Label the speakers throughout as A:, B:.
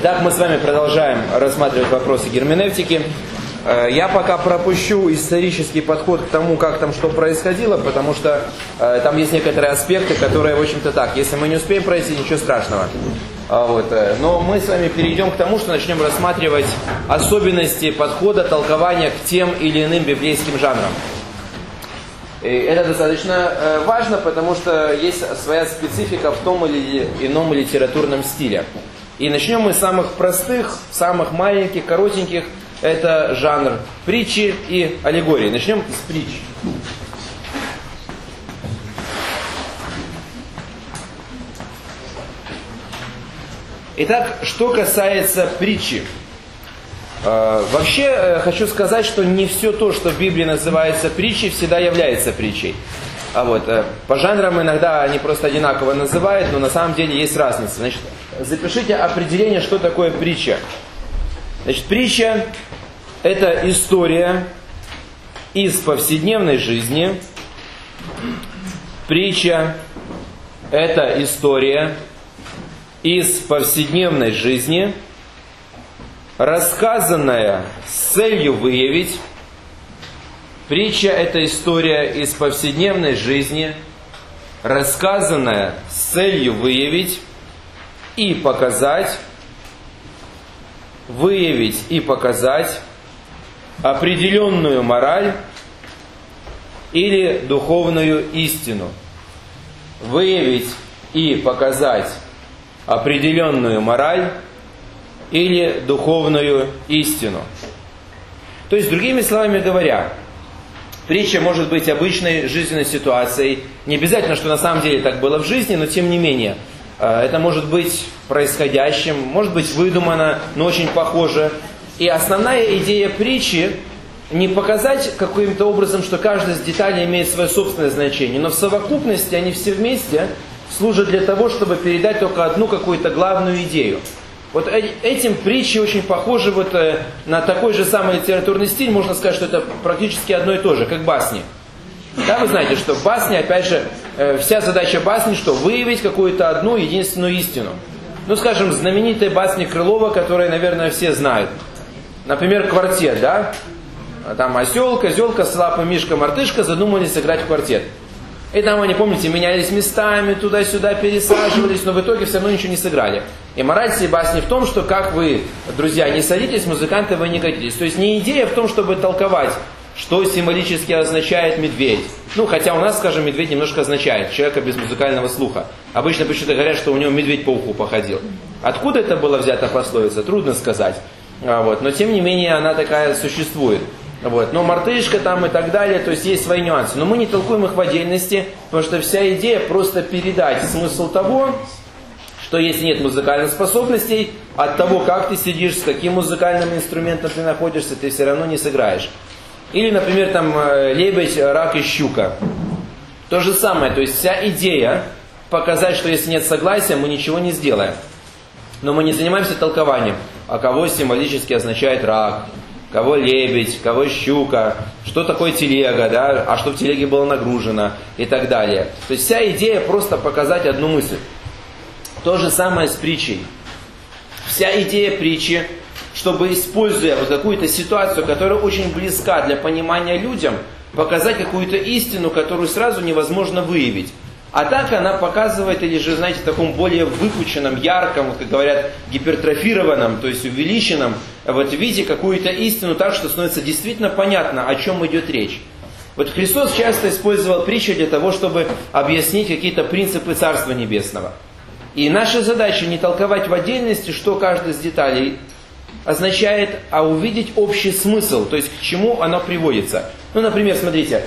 A: Итак, мы с вами продолжаем рассматривать вопросы герменевтики. Э, я пока пропущу исторический подход к тому, как там что происходило, потому что э, там есть некоторые аспекты, которые, в общем-то, так, если мы не успеем пройти, ничего страшного. А вот, э, но мы с вами перейдем к тому, что начнем рассматривать особенности подхода, толкования к тем или иным библейским жанрам. И это достаточно э, важно, потому что есть своя специфика в том или ином литературном стиле. И начнем мы с самых простых, самых маленьких, коротеньких. Это жанр притчи и аллегории. Начнем с притч. Итак, что касается притчи. Э, вообще э, хочу сказать, что не все то, что в Библии называется притчей, всегда является притчей. А вот, э, по жанрам иногда они просто одинаково называют, но на самом деле есть разница. Значит, запишите определение, что такое притча. Значит, притча – это история из повседневной жизни. Притча – это история из повседневной жизни, рассказанная с целью выявить. Притча – это история из повседневной жизни, рассказанная с целью выявить и показать, выявить и показать определенную мораль или духовную истину. Выявить и показать определенную мораль или духовную истину. То есть, другими словами говоря, притча может быть обычной жизненной ситуацией. Не обязательно, что на самом деле так было в жизни, но тем не менее – это может быть происходящим, может быть выдумано, но очень похоже. И основная идея притчи не показать каким-то образом, что каждая из деталей имеет свое собственное значение, но в совокупности они все вместе служат для того, чтобы передать только одну какую-то главную идею. Вот э, этим притчи очень похожи вот э, на такой же самый литературный стиль, можно сказать, что это практически одно и то же, как басни. Да, вы знаете, что басни, опять же, э, вся задача басни, что выявить какую-то одну единственную истину. Ну, скажем, знаменитая басня Крылова, которую, наверное, все знают. Например, квартет, да? Там осел, козелка, слапа, мишка, мартышка задумались сыграть в квартет. И там они, помните, менялись местами, туда-сюда пересаживались, но в итоге все равно ничего не сыграли. И мораль всей басни в том, что как вы, друзья, не садитесь, музыканты вы не годитесь. То есть не идея в том, чтобы толковать что символически означает медведь? Ну, хотя у нас, скажем, медведь немножко означает человека без музыкального слуха. Обычно почему-то говорят, что у него медведь по уху походил. Откуда это было взято пословица, трудно сказать. А, вот. Но тем не менее она такая существует. Вот. Но мартышка там и так далее, то есть есть свои нюансы. Но мы не толкуем их в отдельности, потому что вся идея просто передать смысл того, что если нет музыкальных способностей, от того, как ты сидишь, с каким музыкальным инструментом ты находишься, ты все равно не сыграешь. Или, например, там э, лебедь, рак и щука. То же самое, то есть вся идея показать, что если нет согласия, мы ничего не сделаем. Но мы не занимаемся толкованием, а кого символически означает рак, кого лебедь, кого щука, что такое телега, да, а что в телеге было нагружено и так далее. То есть вся идея просто показать одну мысль. То же самое с притчей. Вся идея притчи чтобы, используя вот какую-то ситуацию, которая очень близка для понимания людям, показать какую-то истину, которую сразу невозможно выявить. А так она показывает, или же, знаете, в таком более выпученном, ярком, как говорят, гипертрофированном, то есть увеличенном, вот виде какую-то истину так, что становится действительно понятно, о чем идет речь. Вот Христос часто использовал притчи для того, чтобы объяснить какие-то принципы Царства Небесного. И наша задача не толковать в отдельности, что каждая из деталей означает а увидеть общий смысл, то есть к чему оно приводится. Ну, например, смотрите,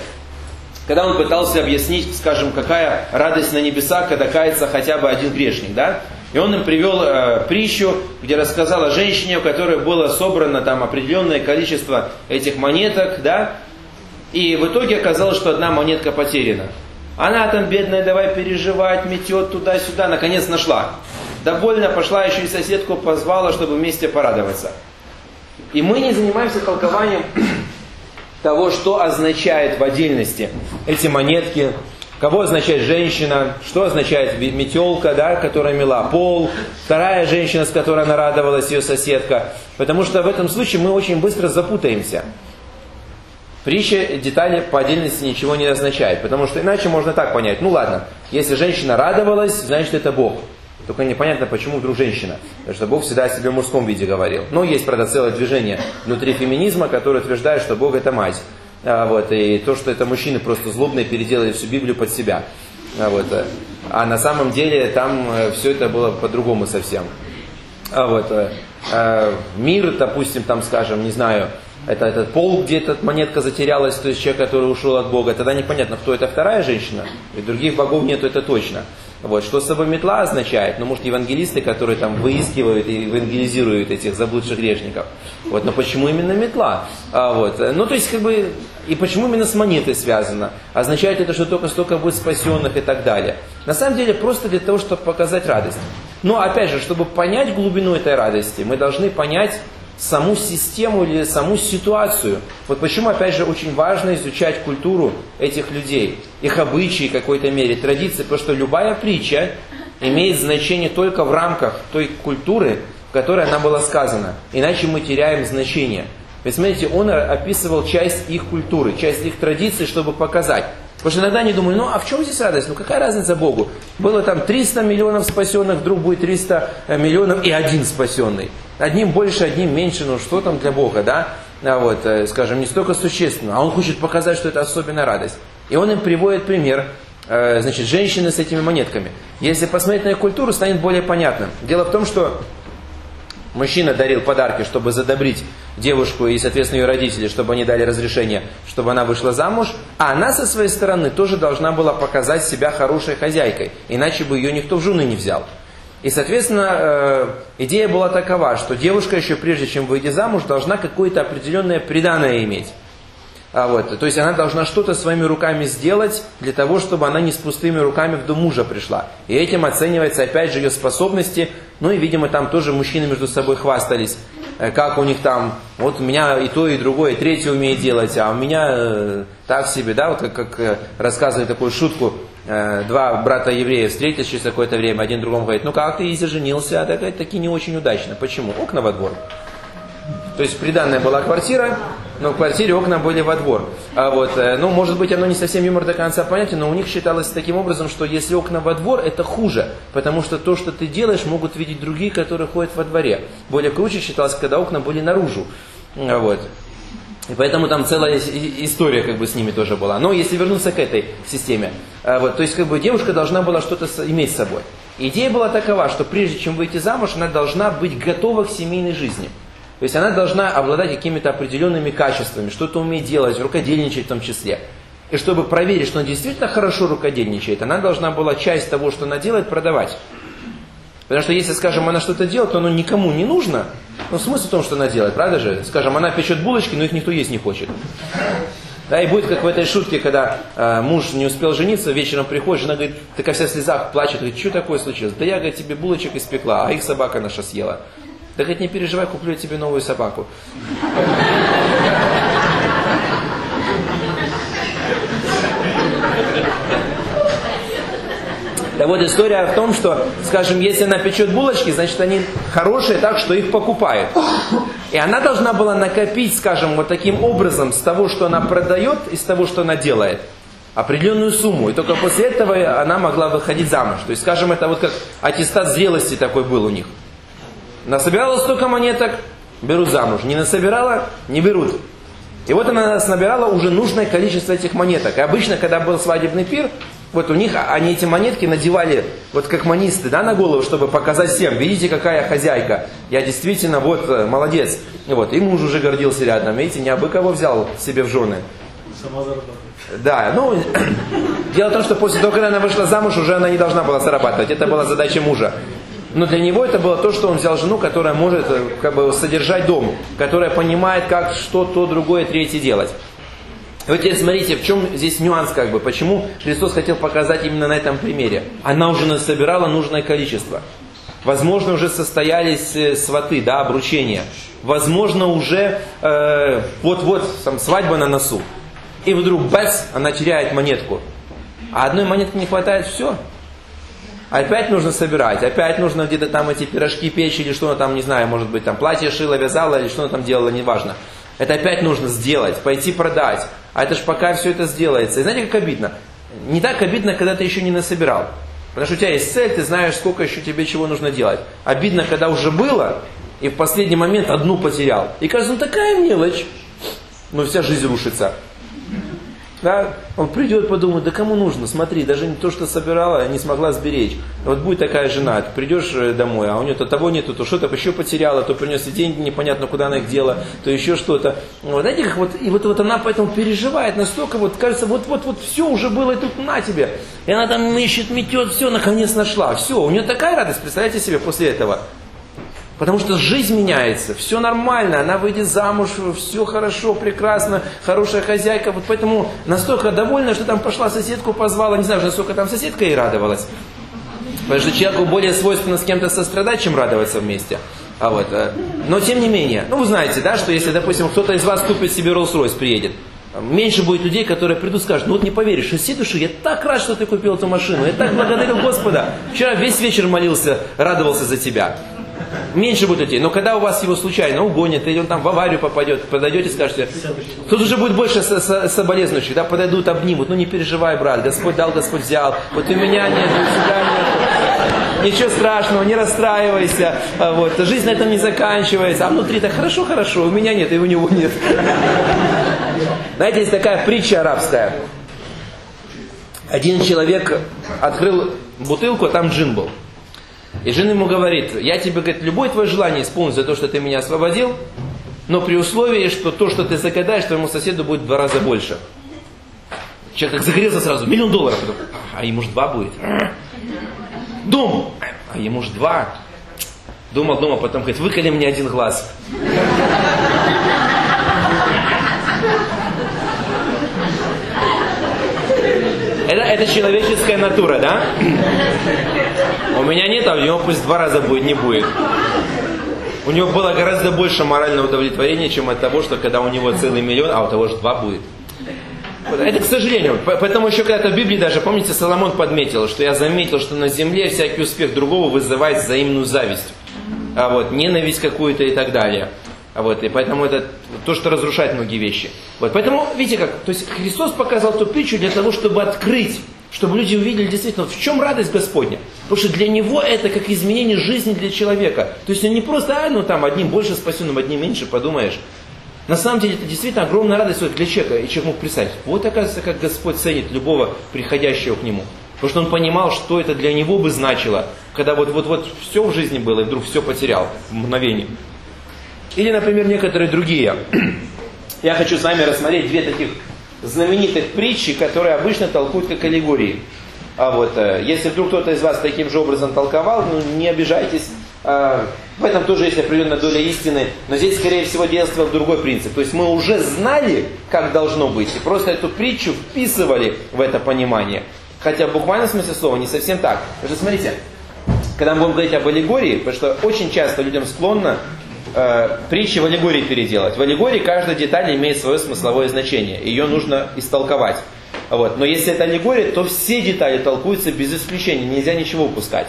A: когда он пытался объяснить, скажем, какая радость на небесах, когда кается хотя бы один грешник, да? И он им привел э, притчу, где рассказал о женщине, у которой было собрано там определенное количество этих монеток, да? И в итоге оказалось, что одна монетка потеряна. Она там, бедная, давай переживать, метет туда-сюда, наконец нашла. Довольно пошла еще и соседку позвала, чтобы вместе порадоваться. И мы не занимаемся толкованием того, что означает в отдельности эти монетки, Кого означает женщина, что означает метелка, да, которая мела пол, вторая женщина, с которой она радовалась, ее соседка. Потому что в этом случае мы очень быстро запутаемся. Притча детали по отдельности ничего не означает, потому что иначе можно так понять. Ну ладно, если женщина радовалась, значит это Бог. Только непонятно, почему вдруг женщина. Потому что Бог всегда о себе в мужском виде говорил. Но есть, правда, целое движение внутри феминизма, которое утверждает, что Бог это мать. А, вот, и то, что это мужчины просто злобные переделали всю Библию под себя. А, вот, а на самом деле там э, все это было по-другому совсем. А, вот, а, мир, допустим, там, скажем, не знаю, это этот пол, где эта монетка затерялась, то есть человек, который ушел от Бога, тогда непонятно, кто это вторая женщина, и других богов нету, это точно. Вот, что собой метла означает? Ну, может, евангелисты, которые там выискивают и евангелизируют этих заблудших грешников. Вот, но почему именно метла? А, вот, ну, то есть, как бы, и почему именно с монетой связано? Означает это, что только столько будет спасенных и так далее. На самом деле, просто для того, чтобы показать радость. Но, опять же, чтобы понять глубину этой радости, мы должны понять саму систему или саму ситуацию. Вот почему, опять же, очень важно изучать культуру этих людей, их обычаи в какой-то мере, традиции, потому что любая притча имеет значение только в рамках той культуры, в которой она была сказана. Иначе мы теряем значение. Вы смотрите, он описывал часть их культуры, часть их традиций, чтобы показать. Потому что иногда они думают, ну а в чем здесь радость? Ну какая разница Богу? Было там 300 миллионов спасенных, вдруг будет 300 э, миллионов и один спасенный. Одним больше, одним меньше, ну что там для Бога, да? А вот, э, скажем, не столько существенно, а он хочет показать, что это особенная радость. И он им приводит пример, э, значит, женщины с этими монетками. Если посмотреть на их культуру, станет более понятным. Дело в том, что Мужчина дарил подарки, чтобы задобрить девушку и, соответственно, ее родителей, чтобы они дали разрешение, чтобы она вышла замуж. А она со своей стороны тоже должна была показать себя хорошей хозяйкой, иначе бы ее никто в жены не взял. И, соответственно, э, идея была такова, что девушка еще прежде чем выйти замуж, должна какое-то определенное преданное иметь. А вот, то есть она должна что-то своими руками сделать для того, чтобы она не с пустыми руками в дом мужа пришла. И этим оценивается опять же ее способности. Ну и, видимо, там тоже мужчины между собой хвастались, э, как у них там, вот у меня и то, и другое, и третье умеет делать, а у меня э, так себе, да, вот как, как э, рассказывает такую шутку, два брата еврея встретились через какое-то время, один другому говорит, ну как ты и заженился, а так, таки не очень удачно. Почему? Окна во двор. То есть приданная была квартира, но в квартире окна были во двор. А вот, э, ну, может быть, оно не совсем юмор до конца понятен, но у них считалось таким образом, что если окна во двор, это хуже, потому что то, что ты делаешь, могут видеть другие, которые ходят во дворе. Более круче считалось, когда окна были наружу. А вот. И поэтому там целая история как бы с ними тоже была. Но если вернуться к этой системе, а вот, то есть как бы девушка должна была что-то иметь с собой. Идея была такова, что прежде чем выйти замуж, она должна быть готова к семейной жизни. То есть она должна обладать какими-то определенными качествами, что-то уметь делать, рукодельничать в том числе. И чтобы проверить, что она действительно хорошо рукодельничает, она должна была часть того, что она делает, продавать. Потому что если, скажем, она что-то делает, то оно никому не нужно. Но смысл в том, что она делает, правда же? Скажем, она печет булочки, но их никто есть не хочет. Да, и будет как в этой шутке, когда э, муж не успел жениться, вечером приходит, жена говорит, такая вся в слезах плачет, говорит, что такое случилось? Да я, говорит, тебе булочек испекла, а их собака наша съела. Да говорит, не переживай, куплю я тебе новую собаку. Да вот история в том, что, скажем, если она печет булочки, значит они хорошие так, что их покупают. И она должна была накопить, скажем, вот таким образом с того, что она продает, из того, что она делает, определенную сумму. И только после этого она могла выходить замуж. То есть, скажем, это вот как аттестат зрелости такой был у них. Насобирала столько монеток, берут замуж. Не насобирала, не берут. И вот она набирала уже нужное количество этих монеток. И обычно, когда был свадебный пир, вот у них они эти монетки надевали, вот как манисты, да, на голову, чтобы показать всем, видите, какая хозяйка. Я действительно, вот, э, молодец. И вот, и муж уже гордился рядом. Видите, не абы кого взял себе в жены. Сама Да, ну, дело в том, что после того, когда она вышла замуж, уже она не должна была зарабатывать. Это была задача мужа. Но для него это было то, что он взял жену, которая может э, как бы, содержать дом, которая понимает, как что то, другое, третье делать. И вот теперь смотрите, в чем здесь нюанс, как бы, почему Христос хотел показать именно на этом примере. Она уже собирала нужное количество. Возможно, уже состоялись э, сваты, да, обручения. Возможно, уже э, вот-вот там свадьба на носу. И вдруг, бац, она теряет монетку. А одной монетки не хватает, все. Опять нужно собирать, опять нужно где-то там эти пирожки печь или что она там, не знаю, может быть, там платье шила, вязала или что она там делала, неважно. Это опять нужно сделать, пойти продать. А это ж пока все это сделается. И знаете, как обидно? Не так обидно, когда ты еще не насобирал. Потому что у тебя есть цель, ты знаешь, сколько еще тебе чего нужно делать. Обидно, когда уже было, и в последний момент одну потерял. И кажется, ну такая мелочь. Но вся жизнь рушится. Да? Он придет, подумает, да кому нужно, смотри, даже не то, что собирала, не смогла сберечь. Вот будет такая жена, ты придешь э, домой, а у нее то того нету, то что-то еще потеряла, то принес деньги, непонятно, куда она их дела, то еще что-то. Вот знаете, как вот, и вот, вот она поэтому переживает настолько, вот кажется, вот-вот-вот все уже было, и тут на тебе. И она там ищет, метет, все, наконец нашла. Все, у нее такая радость, представляете себе, после этого. Потому что жизнь меняется, все нормально, она выйдет замуж, все хорошо, прекрасно, хорошая хозяйка. Вот поэтому настолько довольна, что там пошла соседку позвала, не знаю, насколько там соседка и радовалась. Потому что человеку более свойственно с кем-то сострадать, чем радоваться вместе. А вот, э, но тем не менее, ну вы знаете, да, что если, допустим, кто-то из вас купит себе Rolls-Royce, приедет, меньше будет людей, которые придут и скажут, ну вот не поверишь, из всей души, я так рад, что ты купил эту машину, я так благодарил Господа, вчера весь вечер молился, радовался за тебя меньше будет людей. Но когда у вас его случайно угонят, или он там в аварию попадет, подойдете скажете, тут уже будет больше соболезнующих, да, подойдут, обнимут, ну не переживай, брат, Господь дал, Господь взял, вот у меня нет, у тебя нет, ничего страшного, не расстраивайся, а вот, жизнь на этом не заканчивается, а внутри так хорошо, хорошо, у меня нет, и у него нет. Знаете, есть такая притча арабская. Один человек открыл бутылку, а там джин был. И жена ему говорит, я тебе, говорит, любое твое желание исполнить за то, что ты меня освободил, но при условии, что то, что ты загадаешь, твоему соседу будет в два раза больше. Человек так загорелся сразу, миллион долларов. А ему же два будет. Дом! А ему же два. Думал, думал, потом говорит, выколи мне один глаз. Это, это человеческая натура, да? У меня нет, а у него пусть два раза будет, не будет. У него было гораздо больше морального удовлетворения, чем от того, что когда у него целый миллион, а у того же два будет. Это, к сожалению. Поэтому еще когда-то в Библии даже, помните, Соломон подметил, что я заметил, что на земле всякий успех другого вызывает взаимную зависть. А вот, ненависть какую-то и так далее. Вот, и поэтому это то, что разрушает многие вещи. Вот, поэтому, видите как, то есть Христос показал ту притчу для того, чтобы открыть чтобы люди увидели действительно, в чем радость Господня. Потому что для него это как изменение жизни для человека. То есть он не просто, а, ну там, одним больше спасенным, одним меньше, подумаешь. На самом деле это действительно огромная радость для человека, и человек мог представить. Вот оказывается, как Господь ценит любого приходящего к нему. Потому что он понимал, что это для него бы значило, когда вот-вот-вот все в жизни было, и вдруг все потерял в мгновение. Или, например, некоторые другие. Я хочу с вами рассмотреть две таких знаменитых притчи, которые обычно толкуют как аллегории. А вот, э, если вдруг кто-то из вас таким же образом толковал, ну не обижайтесь. А, в этом тоже есть определенная доля истины, но здесь, скорее всего, действовал другой принцип. То есть мы уже знали, как должно быть, и просто эту притчу вписывали в это понимание. Хотя в буквальном смысле слова не совсем так. Потому что смотрите, когда мы будем говорить об аллегории, потому что очень часто людям склонно э, притчи в аллегории переделать. В аллегории каждая деталь имеет свое смысловое значение. Ее нужно истолковать. Вот. Но если это аллегория, то все детали толкуются без исключения. Нельзя ничего упускать.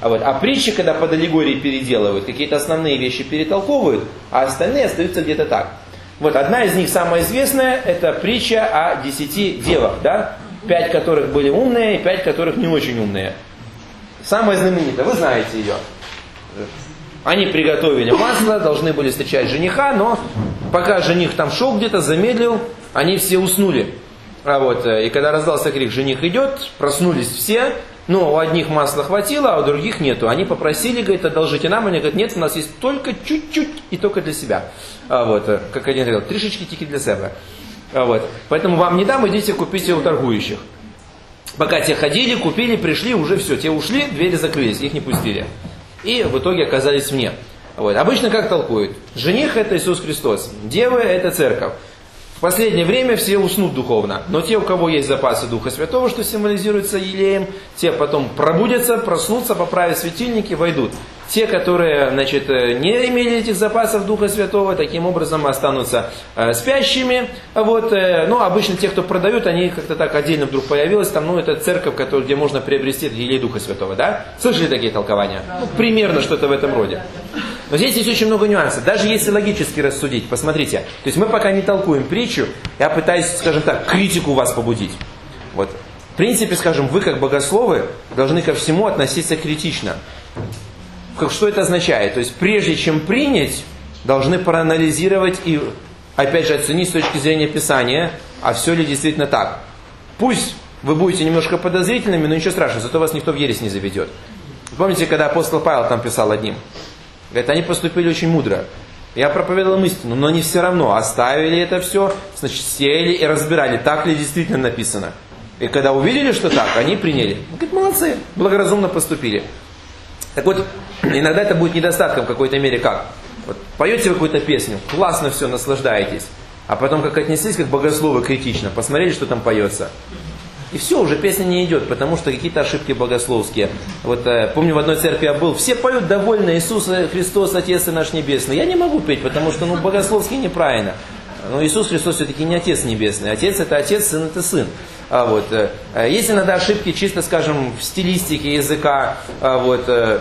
A: А, вот. а притчи, когда под аллегорией переделывают, какие-то основные вещи перетолковывают, а остальные остаются где-то так. Вот одна из них, самая известная, это притча о десяти девах, да? Пять которых были умные, и пять которых не очень умные. Самая знаменитая, вы знаете ее. Они приготовили масло, должны были встречать жениха, но пока жених там шел где-то, замедлил, они все уснули. А вот, э, и когда раздался крик «жених идет», проснулись все, но у одних масла хватило, а у других нету. Они попросили, говорит, одолжите нам. Они говорят, нет, у нас есть только чуть-чуть и только для себя. А вот, э, как один говорил, тришечки тики для себя. А вот, поэтому вам не дам, идите купите у торгующих. Пока те ходили, купили, пришли, уже все, те ушли, двери закрылись, их не пустили и в итоге оказались вне. Вот. Обычно как толкуют? Жених это Иисус Христос, девы это церковь. В последнее время все уснут духовно, но те, у кого есть запасы Духа Святого, что символизируется елеем, те потом пробудятся, проснутся, поправят светильники, войдут. Те, которые значит, э, не имели этих запасов Духа Святого, таким образом останутся э, спящими. Вот, э, ну, обычно те, кто продают, они как-то так отдельно вдруг появилось, там, ну, это церковь, который, где можно приобрести елей Духа Святого, да? Слышали такие толкования? Ну, примерно что-то в этом роде. Но здесь есть очень много нюансов. Даже если логически рассудить, посмотрите. То есть мы пока не толкуем притчу, я пытаюсь, скажем так, критику вас побудить. Вот. В принципе, скажем, вы как богословы должны ко всему относиться критично. Как, что это означает? То есть прежде чем принять, должны проанализировать и, опять же, оценить с точки зрения Писания, а все ли действительно так. Пусть вы будете немножко подозрительными, но ничего страшного, зато вас никто в ересь не заведет. Помните, когда апостол Павел там писал одним? Говорит, они поступили очень мудро. Я проповедовал им истину, но они все равно оставили это все, значит, сели и разбирали, так ли действительно написано. И когда увидели, что так, они приняли. Говорит, молодцы, благоразумно поступили. Так вот, иногда это будет недостатком в какой-то мере как? Вот, поете какую-то песню, классно все, наслаждаетесь. А потом как отнеслись, как богословы критично, посмотрели, что там поется. И все, уже песня не идет, потому что какие-то ошибки богословские. Вот э, помню, в одной церкви я был, все поют довольно, Иисус Христос, Отец и наш Небесный. Я не могу петь, потому что ну, богословски неправильно. Но Иисус Христос все-таки не Отец Небесный. Отец это Отец, Сын это Сын. А вот, э, есть иногда ошибки, чисто, скажем, в стилистике языка, а вот, э,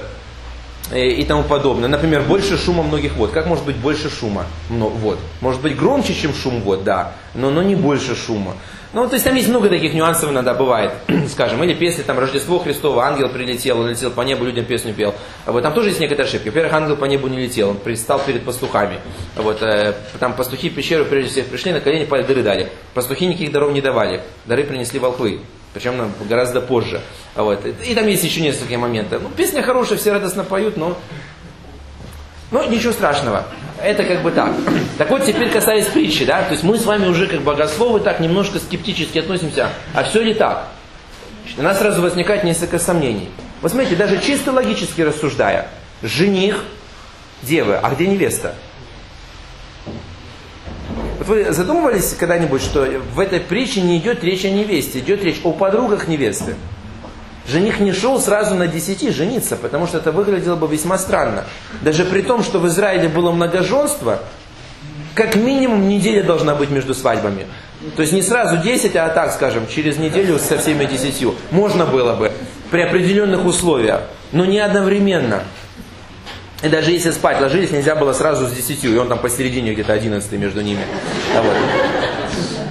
A: и тому подобное. Например, больше шума многих вод. Как может быть больше шума? Вот. Может быть громче, чем шум вод, да, но, но не больше шума. Ну, то есть там есть много таких нюансов иногда бывает, скажем, или песни, там, Рождество Христово, ангел прилетел, он летел по небу, людям песню пел. Вот, там тоже есть некоторые ошибки. Во-первых, ангел по небу не летел, он предстал перед пастухами. Вот, э, там пастухи в пещеру прежде всего пришли, на колени пали, дыры дали. Пастухи никаких даров не давали, дары принесли волхвы. Причем ну, гораздо позже. Вот. И там есть еще несколько моментов. Ну, песня хорошая, все радостно поют, но ну, ничего страшного. Это как бы так. Так вот, теперь касаясь притчи, да, то есть мы с вами уже как богословы так немножко скептически относимся, а все ли так? У нас сразу возникает несколько сомнений. Вот смотрите, даже чисто логически рассуждая, жених девы, а где невеста? Вот вы задумывались когда-нибудь, что в этой притче не идет речь о невесте, идет речь о подругах невесты? Жених не шел сразу на десяти жениться, потому что это выглядело бы весьма странно. Даже при том, что в Израиле было многоженство, как минимум неделя должна быть между свадьбами. То есть не сразу 10, а так, скажем, через неделю со всеми десятью. Можно было бы при определенных условиях, но не одновременно. И даже если спать ложились, нельзя было сразу с десятью, и он там посередине где-то одиннадцатый между ними. Вот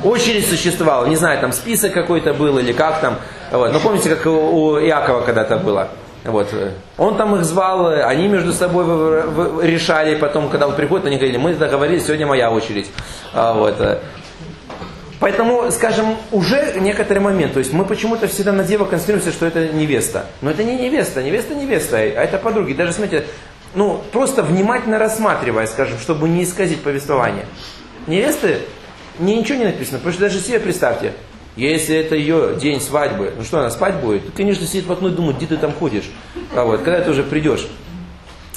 A: очередь существовала, не знаю, там список какой-то был или как там. Вот. Но помните, как у Иакова когда-то было? Вот. Он там их звал, они между собой решали, потом, когда он приходит, они говорили, мы договорились, сегодня моя очередь. А, вот. Поэтому, скажем, уже некоторый момент, то есть мы почему-то всегда на дева концентрируемся, что это невеста. Но это не невеста, невеста невеста, а это подруги. Даже, смотрите, ну, просто внимательно рассматривая, скажем, чтобы не исказить повествование. Невесты мне ничего не написано, потому что даже себе представьте, если это ее день свадьбы, ну что, она спать будет? Конечно, сидит в окно и думает, где ты там ходишь? А вот, когда ты уже придешь?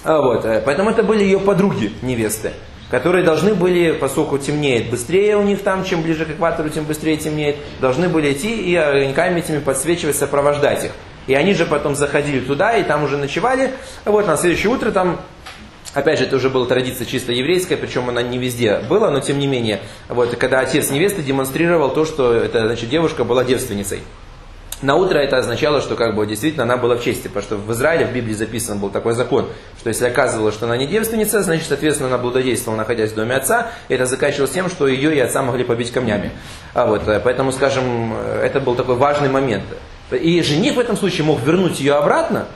A: А вот, э, поэтому это были ее подруги, невесты, которые должны были, поскольку темнеет быстрее у них там, чем ближе к экватору, тем быстрее темнеет, должны были идти и огоньками этими подсвечивать, сопровождать их. И они же потом заходили туда и там уже ночевали. Вот на следующее утро там Опять же, это уже была традиция чисто еврейская, причем она не везде была, но тем не менее, вот, когда отец невесты демонстрировал то, что эта значит, девушка была девственницей. На утро это означало, что как бы действительно она была в чести, потому что в Израиле в Библии записан был такой закон, что если оказывалось, что она не девственница, значит, соответственно, она блудодействовала, находясь в доме отца, и это заканчивалось тем, что ее и отца могли побить камнями. А вот, э, поэтому, скажем, э, это был такой важный момент. И жених в этом случае мог вернуть ее обратно,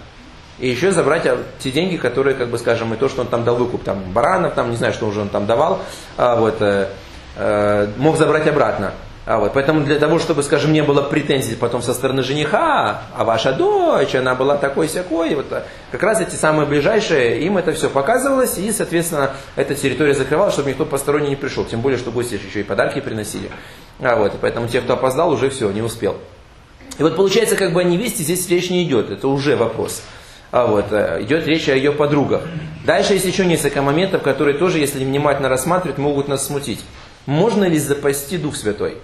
A: и еще забрать а, те деньги, которые, как бы скажем, и то, что он там дал выкуп, там, баранов, там, не знаю, что уже он там давал, а, вот, э, э, мог забрать обратно. А вот, поэтому для того, чтобы, скажем, не было претензий потом со стороны жениха, а ваша дочь, она была такой-сякой, вот, э, как раз эти самые ближайшие, им это все показывалось, и, соответственно, эта территория закрывалась, чтобы никто посторонний не пришел. Тем более, что гости еще и подарки приносили. А вот, поэтому те, кто опоздал, уже все, не успел. И вот получается, как бы о невесте здесь речь не идет, это уже вопрос. А вот, э, идет речь о ее подругах. Дальше есть еще несколько моментов, которые тоже, если внимательно рассматривать, могут нас смутить. Можно ли запасти Дух Святой?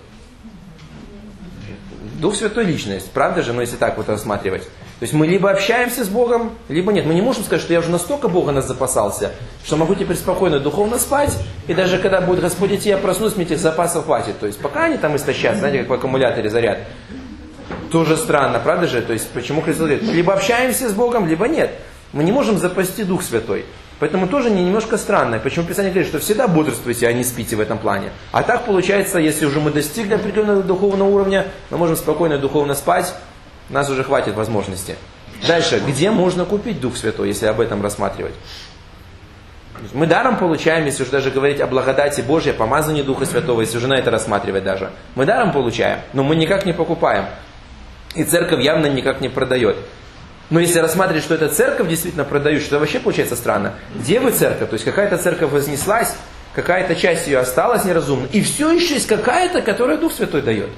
A: Дух Святой личность, правда же, ну если так вот рассматривать. То есть мы либо общаемся с Богом, либо нет. Мы не можем сказать, что я уже настолько Бога нас запасался, что могу теперь спокойно духовно спать, и даже когда будет Господь идти, я проснусь, мне этих запасов хватит. То есть пока они там истощат, знаете, как в аккумуляторе заряд. Тоже странно, правда же? То есть почему Христос говорит, либо общаемся с Богом, либо нет. Мы не можем запасти Дух Святой. Поэтому тоже не немножко странно. Почему Писание говорит, что всегда бодрствуйте, а не спите в этом плане. А так получается, если уже мы достигли определенного духовного уровня, мы можем спокойно духовно спать, нас уже хватит возможности. Дальше, где можно купить Дух Святой, если об этом рассматривать? Мы даром получаем, если уже даже говорить о благодати Божьей, помазании Духа Святого, если уже на это рассматривать даже. Мы даром получаем, но мы никак не покупаем. И церковь явно никак не продает. Но если рассматривать, что это церковь действительно продают, что вообще получается странно. Где вы церковь? То есть какая-то церковь вознеслась, какая-то часть ее осталась неразумно, и все еще есть какая-то, которая Дух Святой дает.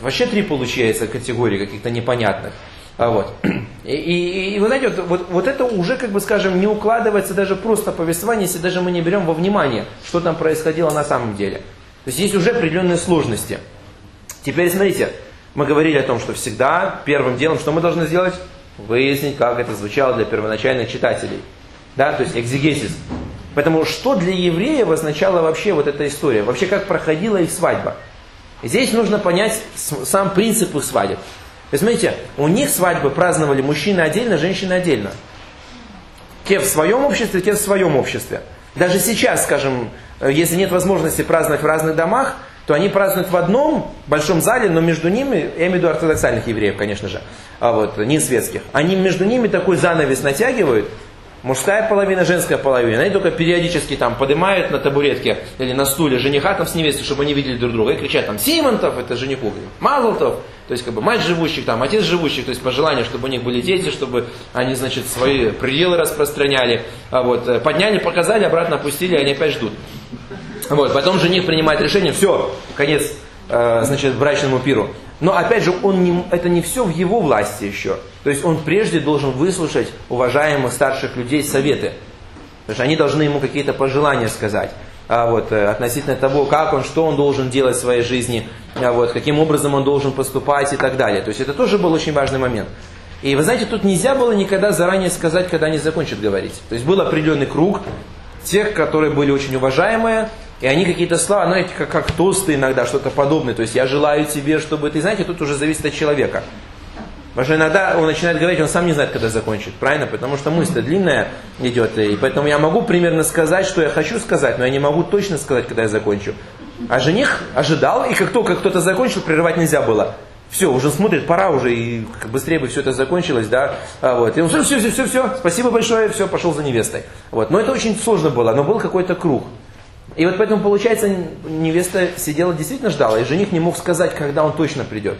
A: Вообще три получается категории каких-то непонятных. А вот. И, и, и вы знаете, вот, вот, вот это уже, как бы скажем, не укладывается даже просто повествование, если даже мы не берем во внимание, что там происходило на самом деле. То есть есть уже определенные сложности. Теперь смотрите, мы говорили о том, что всегда первым делом, что мы должны сделать? Выяснить, как это звучало для первоначальных читателей. Да, то есть экзегесис. Поэтому что для евреев означала вообще вот эта история? Вообще как проходила их свадьба? Здесь нужно понять сам принцип их свадеб. То есть, смотрите, у них свадьбы праздновали мужчины отдельно, женщины отдельно. Те в своем обществе, те в своем обществе. Даже сейчас, скажем, если нет возможности праздновать в разных домах, то они празднуют в одном большом зале, но между ними, я имею в виду ортодоксальных евреев, конечно же, а вот, не светских, они между ними такой занавес натягивают, мужская половина, женская половина. Они только периодически там поднимают на табуретке или на стуле жениха там с невестой, чтобы они видели друг друга. И кричат там Симонтов, это жениху, Мазлтов, то есть как бы мать живущих, там, отец живущих, то есть по желанию, чтобы у них были дети, чтобы они, значит, свои пределы распространяли. А вот, э, подняли, показали, обратно опустили, они опять ждут. Вот, потом жених принимает решение, все, конец, э, значит, брачному пиру. Но опять же, он не, это не все в его власти еще. То есть он прежде должен выслушать уважаемых старших людей советы. Потому что они должны ему какие-то пожелания сказать. А вот, э, относительно того, как он, что он должен делать в своей жизни, а вот, каким образом он должен поступать и так далее. То есть это тоже был очень важный момент. И вы знаете, тут нельзя было никогда заранее сказать, когда они закончат говорить. То есть был определенный круг тех, которые были очень уважаемые, и они какие-то слова, знаете, как, как тосты иногда, что-то подобное. То есть я желаю тебе, чтобы ты, знаете, тут уже зависит от человека. Потому что иногда он начинает говорить, он сам не знает, когда закончит, правильно? Потому что мысль длинная идет, и поэтому я могу примерно сказать, что я хочу сказать, но я не могу точно сказать, когда я закончу. А жених ожидал, и как только кто-то закончил, прерывать нельзя было. Все, уже смотрит, пора уже, и быстрее бы все это закончилось, да, а вот. И он, все, все, все, все, все, спасибо большое, все, пошел за невестой. Вот. Но это очень сложно было, но был какой-то круг. И вот поэтому, получается, невеста сидела, действительно ждала, и жених не мог сказать, когда он точно придет.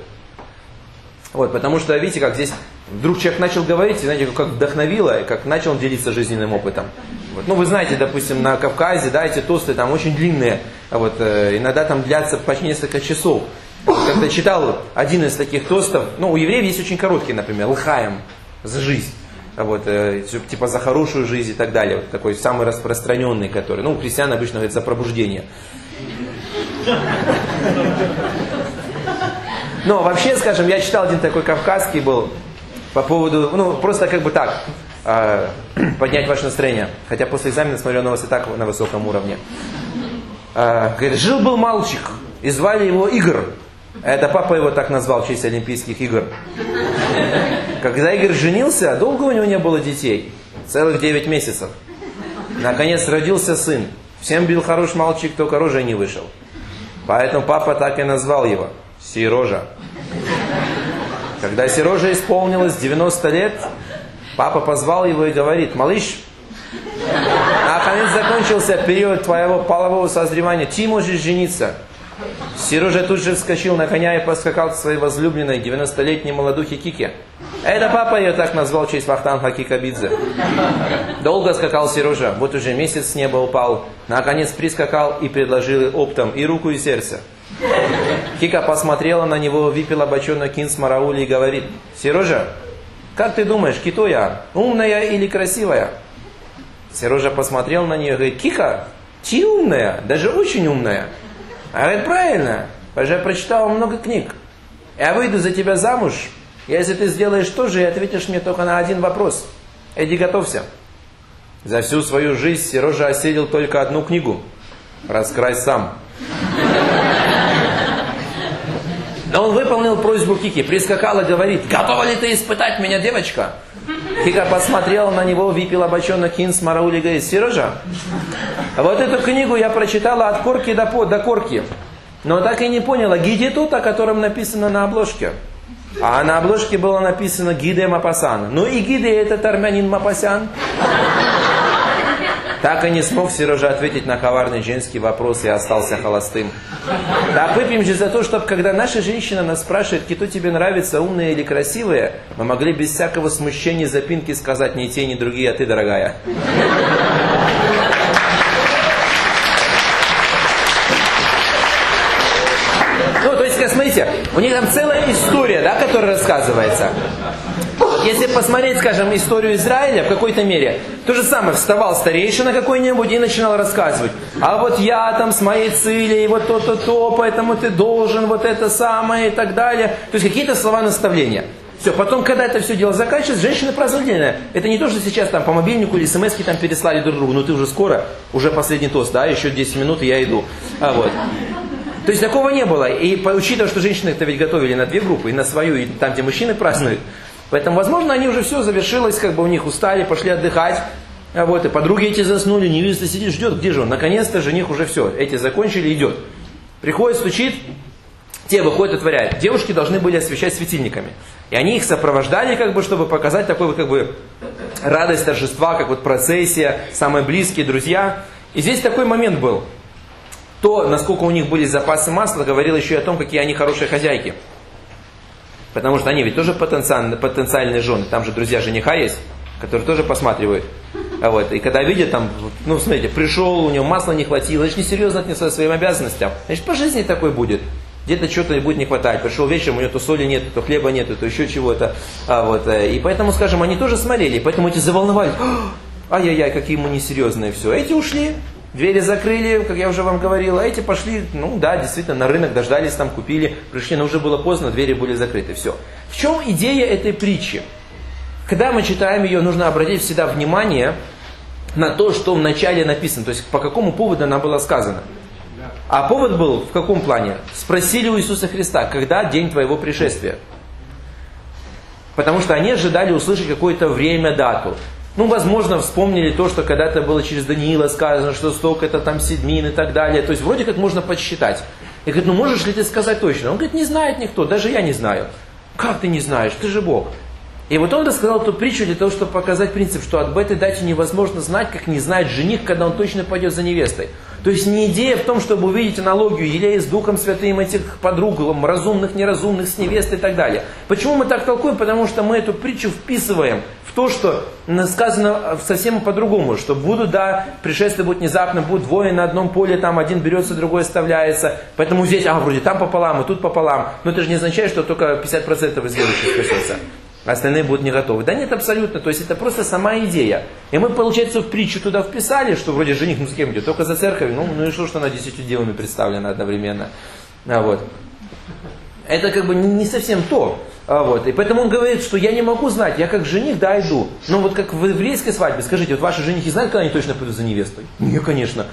A: Вот, потому что, видите, как здесь вдруг человек начал говорить, и знаете, как вдохновило, и как начал делиться жизненным опытом. Вот. Ну, вы знаете, допустим, на Кавказе, да, эти тосты там очень длинные, вот, э, иногда там длятся почти несколько часов. Как-то читал один из таких тостов, ну, у евреев есть очень короткий, например, лхаем, за жизнь вот, э, типа за хорошую жизнь и так далее. Вот такой самый распространенный, который, ну, у христиан обычно говорят за пробуждение. Но вообще, скажем, я читал один такой кавказский был по поводу, ну, просто как бы так, э, поднять ваше настроение. Хотя после экзамена смотрю на вас и так на высоком уровне. Э, говорит, жил-был мальчик, и звали его Игорь. Это папа его так назвал в честь Олимпийских игр. Когда Игорь женился, долго у него не было детей. Целых 9 месяцев. Наконец родился сын. Всем бил хороший мальчик, только рожа не вышел. Поэтому папа так и назвал его. Сирожа. Когда Сирожа исполнилось 90 лет, папа позвал его и говорит, малыш, наконец закончился период твоего полового созревания, ты можешь жениться. Сережа тут же вскочил на коня и поскакал к своей возлюбленной 90-летней молодухе Кике. Это папа ее так назвал в честь Вахтанга Кикабидзе. Долго скакал Сережа, вот уже месяц с неба упал. Наконец прискакал и предложил оптом и руку, и сердце. Кика посмотрела на него, выпила бочонок кин с мараули и говорит, Сережа, как ты думаешь, кито я, умная или красивая? Сережа посмотрел на нее и говорит, Кика, Ты умная, даже очень умная. А говорит, правильно, я прочитала много книг. Я выйду за тебя замуж, если ты сделаешь то же и ответишь мне только на один вопрос. Иди готовься. За всю свою жизнь Сережа осилил только одну книгу. Раскрай сам. Но он выполнил просьбу Кики, прискакал и говорит, готова ли ты испытать меня, девочка? Кика посмотрела на него, выпила бочонок хин с мараули говорит, Сережа, вот эту книгу я прочитала от корки до, до корки, но так и не поняла, гиди тут, о котором написано на обложке. А на обложке было написано Гиде Мапасан. Ну и Гиде это армянин Мапасян. Так и не смог Сережа ответить на коварный женский вопрос и остался холостым. Так выпьем же за то, чтобы когда наша женщина нас спрашивает, кто тебе нравится, умные или красивые, мы могли без всякого смущения запинки сказать ни те, ни другие, а ты, дорогая. Ну, то есть, смотрите, у них там целая история, да, которая рассказывается. Если посмотреть, скажем, историю Израиля в какой-то мере, то же самое, вставал старейшина какой-нибудь и начинал рассказывать. А вот я там с моей целью, и вот то-то, то, поэтому ты должен, вот это самое и так далее. То есть какие-то слова наставления. Все, потом, когда это все дело заканчивается, женщины праздновательные. Это не то, что сейчас там по мобильнику или смс там переслали друг другу, ну ты уже скоро, уже последний тост, да, еще 10 минут и я иду. А вот. То есть такого не было. И учитывая, что женщины это ведь готовили на две группы, и на свою, и там, где мужчины празднуют, Поэтому, возможно, они уже все завершилось, как бы у них устали, пошли отдыхать. А вот, и подруги эти заснули, невеста сидит, ждет, где же он? Наконец-то жених уже все, эти закончили, идет. Приходит, стучит, те выходят, отворяют. Девушки должны были освещать светильниками. И они их сопровождали, как бы, чтобы показать такой вот, как бы, радость торжества, как вот процессия, самые близкие друзья. И здесь такой момент был. То, насколько у них были запасы масла, говорил еще и о том, какие они хорошие хозяйки. Потому что они ведь тоже потенциальные, потенциальные жены. Там же друзья жениха есть, которые тоже посматривают. А вот, и когда видят там, ну смотрите, пришел, у него масла не хватило, значит несерьезно отнесся к своим обязанностям. Значит по жизни такой будет. Где-то что-то будет не хватать. Пришел вечером, у него то соли нет, то хлеба нет, то еще чего-то. А, вот, э, и поэтому, скажем, они тоже смотрели, поэтому эти заволновались. Ай-яй-яй, какие мы несерьезные все. Эти ушли, Двери закрыли, как я уже вам говорил, а эти пошли, ну да, действительно, на рынок, дождались там, купили, пришли, но уже было поздно, двери были закрыты, все. В чем идея этой притчи? Когда мы читаем ее, нужно обратить всегда внимание на то, что в начале написано, то есть по какому поводу она была сказана. А повод был в каком плане? Спросили у Иисуса Христа, когда день твоего пришествия? Потому что они ожидали услышать какое-то время, дату. Ну, возможно, вспомнили то, что когда-то было через Даниила сказано, что столько-то там седмин и так далее. То есть, вроде как можно подсчитать. И говорит, ну можешь ли ты сказать точно? Он говорит, не знает никто, даже я не знаю. Как ты не знаешь? Ты же Бог. И вот он рассказал эту притчу для того, чтобы показать принцип, что об этой дате невозможно знать, как не знает жених, когда он точно пойдет за невестой. То есть не идея в том, чтобы увидеть аналогию Елея с Духом Святым, этих подруг, разумных, неразумных, с невестой и так далее. Почему мы так толкуем? Потому что мы эту притчу вписываем в то, что сказано совсем по-другому, что будут, да, пришествие будет внезапно, будут двое на одном поле, там один берется, другой оставляется. Поэтому здесь, а, вроде там пополам, и тут пополам. Но это же не означает, что только 50% из верующих спасется остальные будут не готовы. Да нет, абсолютно. То есть это просто сама идея. И мы, получается, в притчу туда вписали, что вроде жених, ну с кем идет? Только за церковью. Ну, ну и что, что она десятью девами представлена одновременно. А вот. Это как бы не совсем то. А вот. И поэтому он говорит, что я не могу знать, я как жених, да, иду. Но вот как в еврейской свадьбе, скажите, вот ваши женихи знают, когда они точно пойдут за невестой? Не, конечно.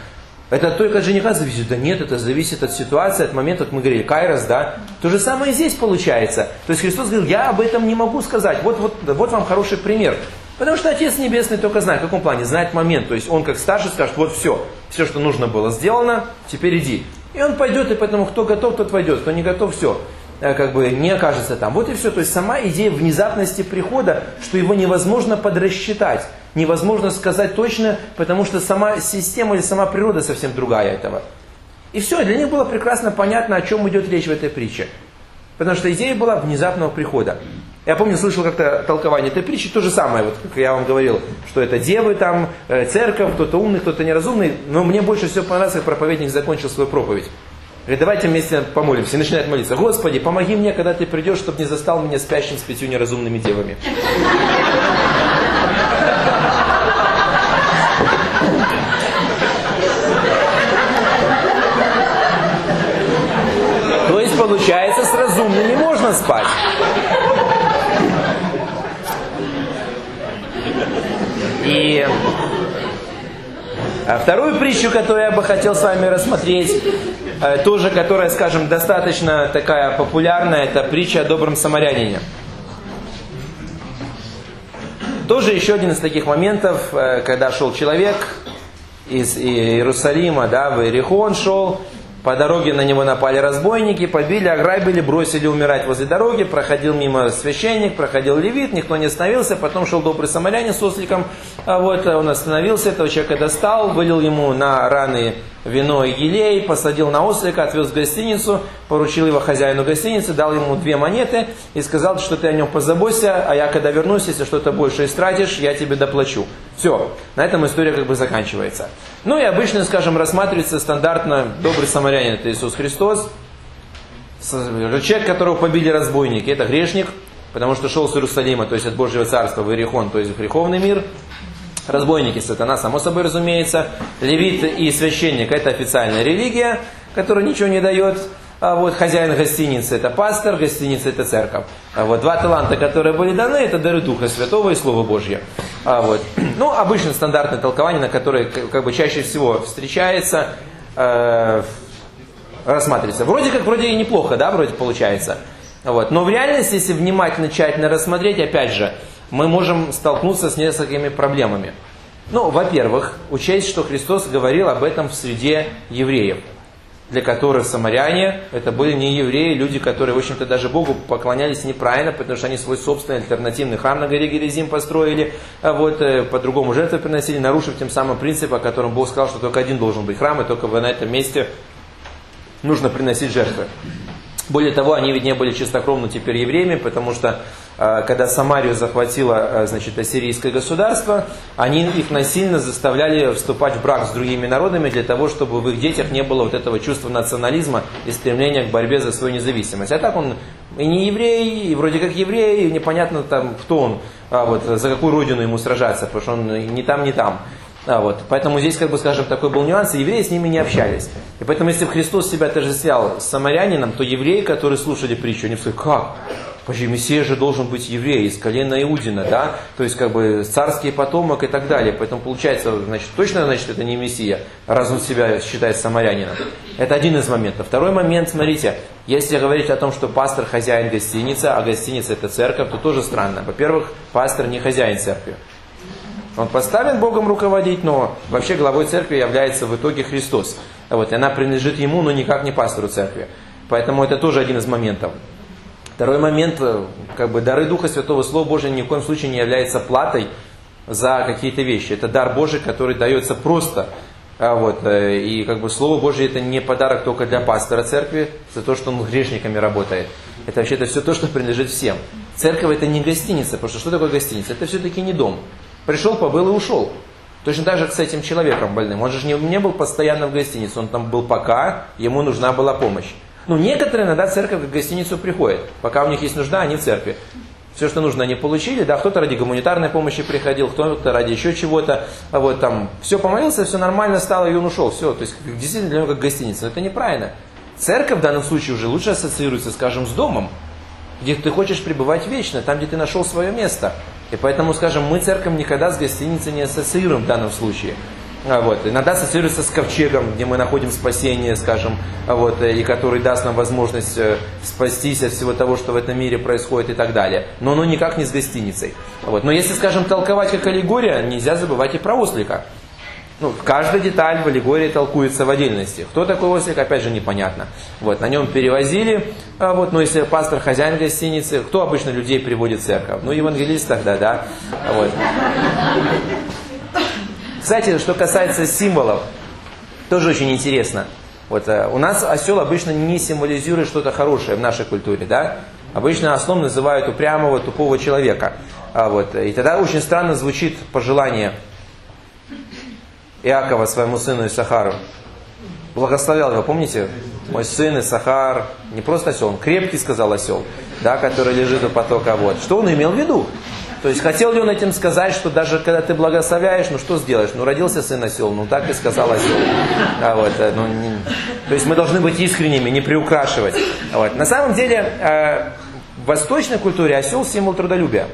A: Это только от жениха зависит? Да нет, это зависит от ситуации, от момента, как мы говорили, кайрос, да. То же самое и здесь получается. То есть Христос говорил, я об этом не могу сказать. Вот, вот, вот вам хороший пример. Потому что Отец Небесный только знает, в каком плане, знает момент. То есть Он как старший скажет, вот все, все, что нужно было сделано, теперь иди. И он пойдет, и поэтому кто готов, тот войдет, кто не готов, все. Э, как бы не окажется там. Вот и все. То есть сама идея внезапности прихода, что его невозможно подрасчитать, невозможно сказать точно, потому что сама система или сама природа совсем другая этого. И все, для них было прекрасно понятно, о чем идет речь в этой притче. Потому что идея была внезапного прихода. Я помню, слышал как-то толкование этой притчи, то же самое, вот как я вам говорил, что это девы там, э, церковь, кто-то умный, кто-то неразумный, но мне больше всего понравилось, как проповедник закончил свою проповедь. Говорит, давайте вместе помолимся. И начинает молиться. Господи, помоги мне, когда ты придешь, чтобы не застал меня спящим с пятью неразумными девами. То есть, получается, с разумными можно спать. И а вторую притчу, которую я бы хотел с вами рассмотреть, э, тоже, которая, скажем, достаточно такая популярная, это притча о добром самарянине. Тоже еще один из таких моментов, э, когда шел человек из Иерусалима, да, в Иерихон шел, по дороге на него напали разбойники, побили, ограбили, бросили умирать возле дороги. Проходил мимо священник, проходил левит, никто не остановился. Потом шел добрый самарянин с осликом. А вот он остановился, этого человека достал, вылил ему на раны вино и елей, посадил на ослика, отвез в гостиницу, поручил его хозяину гостиницы, дал ему две монеты и сказал, что ты о нем позаботься, а я когда вернусь, если что-то больше истратишь, я тебе доплачу. Все, на этом история как бы заканчивается. Ну и обычно, скажем, рассматривается стандартно добрый самарянин, это Иисус Христос, человек, которого побили разбойники, это грешник, потому что шел с Иерусалима, то есть от Божьего Царства в Иерихон, то есть в греховный мир, Разбойники, сатана, само собой разумеется. Левит и священник – это официальная религия, которая ничего не дает. А вот хозяин гостиницы – это пастор, гостиница – это церковь. А вот два таланта, которые были даны, это дары Духа Святого и Слово Божье. А вот. Ну, обычно стандартное толкование, на которое как бы чаще всего встречается, э, рассматривается. Вроде как, вроде и неплохо, да, вроде получается. Вот. Но в реальности, если внимательно, тщательно рассмотреть, опять же, мы можем столкнуться с несколькими проблемами. Ну, во-первых, учесть, что Христос говорил об этом в среде евреев, для которых самаряне это были не евреи, люди, которые, в общем-то, даже Богу поклонялись неправильно, потому что они свой собственный альтернативный храм на горе Герезим построили, а вот э, по-другому жертвы приносили, нарушив тем самым принцип, о котором Бог сказал, что только один должен быть храм, и только на этом месте нужно приносить жертвы. Более того, они ведь не были чистокровно теперь евреями, потому что э, когда Самарию захватило э, значит, ассирийское государство, они их насильно заставляли вступать в брак с другими народами для того, чтобы в их детях не было вот этого чувства национализма и стремления к борьбе за свою независимость. А так он и не еврей, и вроде как еврей, и непонятно там, кто он, а вот за какую родину ему сражаться, потому что он ни там, ни там. А, вот. Поэтому здесь, как бы, скажем, такой был нюанс, и евреи с ними не общались. И поэтому, если Христос себя отождествлял с самарянином, то евреи, которые слушали притчу, они сказали, как? Подожди, Мессия же должен быть еврей, из колена Иудина, да? То есть, как бы, царский потомок и так далее. Поэтому, получается, значит, точно, значит, это не Мессия, раз он себя считает самарянином. Это один из моментов. Второй момент, смотрите, если говорить о том, что пастор хозяин гостиницы, а гостиница это церковь, то тоже странно. Во-первых, пастор не хозяин церкви. Он поставлен Богом руководить, но вообще главой церкви является в итоге Христос. Вот, и она принадлежит ему, но никак не пастору церкви. Поэтому это тоже один из моментов. Второй момент, э, как бы дары Духа Святого, Слово Божие ни в коем случае не является платой за какие-то вещи. Это дар Божий, который дается просто. А вот, э, и как бы Слово Божье это не подарок только для пастора церкви, за то, что он грешниками работает. Это вообще-то все то, что принадлежит всем. Церковь это не гостиница, потому что что такое гостиница? Это все-таки не дом. Пришел, побыл и ушел. Точно так же с этим человеком больным. Он же не, не был постоянно в гостинице, он там был пока ему нужна была помощь. Ну, некоторые иногда церковь в гостиницу приходят. Пока у них есть нужда, они в церкви. Все, что нужно, они получили, да, кто-то ради гуманитарной помощи приходил, кто-то ради еще чего-то, а вот там, все помолился, все нормально стало, и он ушел, все, то есть, действительно для него как гостиница, но это неправильно. Церковь в данном случае уже лучше ассоциируется, скажем, с домом, где ты хочешь пребывать вечно, там, где ты нашел свое место. И поэтому, скажем, мы церковь никогда с гостиницей не ассоциируем в данном случае. А вот. Иногда ассоциируется с ковчегом, где мы находим спасение, скажем, а вот, и который даст нам возможность э, спастись от всего того, что в этом мире происходит и так далее. Но оно никак не с гостиницей. Вот. Но если, скажем, толковать как аллегория, нельзя забывать и про ослика. Ну, каждая деталь в аллегории толкуется в отдельности. Кто такой ослик, опять же, непонятно. Вот, на нем перевозили, а вот, ну, если пастор, хозяин гостиницы, кто обычно людей приводит в церковь? Ну, евангелист тогда, да. Вот. Кстати, что касается символов, тоже очень интересно. Вот, э, у нас осел обычно не символизирует что-то хорошее в нашей культуре, да? Обычно ослом называют упрямого, тупого человека. А вот, и тогда очень странно звучит пожелание Иакова своему сыну Исахару. Благословлял его, помните? Мой сын Исахар, не просто осел, он крепкий, сказал осел, да, который лежит у потока вот. Что он имел в виду? То есть хотел ли он этим сказать, что даже когда ты благословляешь, ну что сделаешь? Ну родился сын осел, ну так и сказал осел. А вот, э, ну, не... То есть мы должны быть искренними, не приукрашивать. Вот. На самом деле э, в восточной культуре осел символ трудолюбия.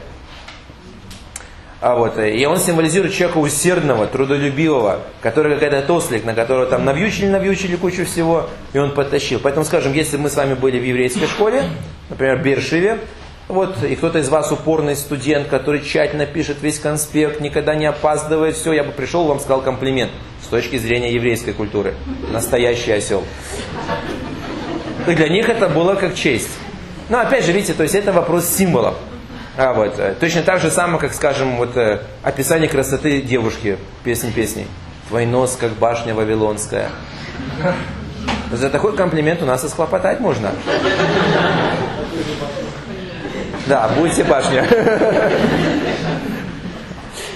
A: А вот, э, и он символизирует человека усердного, трудолюбивого, который какая-то тослик, на которого там навьючили, навьючили кучу всего, и он подтащил. Поэтому, скажем, если мы с вами были в еврейской школе, например, в Бершиве, вот, и кто-то из вас упорный студент, который тщательно пишет весь конспект, никогда не опаздывает, все, я бы пришел, вам сказал комплимент с точки зрения еврейской культуры. Настоящий осел. И для них это было как честь. Но опять же, видите, то есть это вопрос символов. А вот, э, точно так же самое, как, скажем, вот э, описание красоты девушки, песни песней. Твой нос, как башня вавилонская. За такой комплимент у нас и схлопотать можно. Да, будете башня.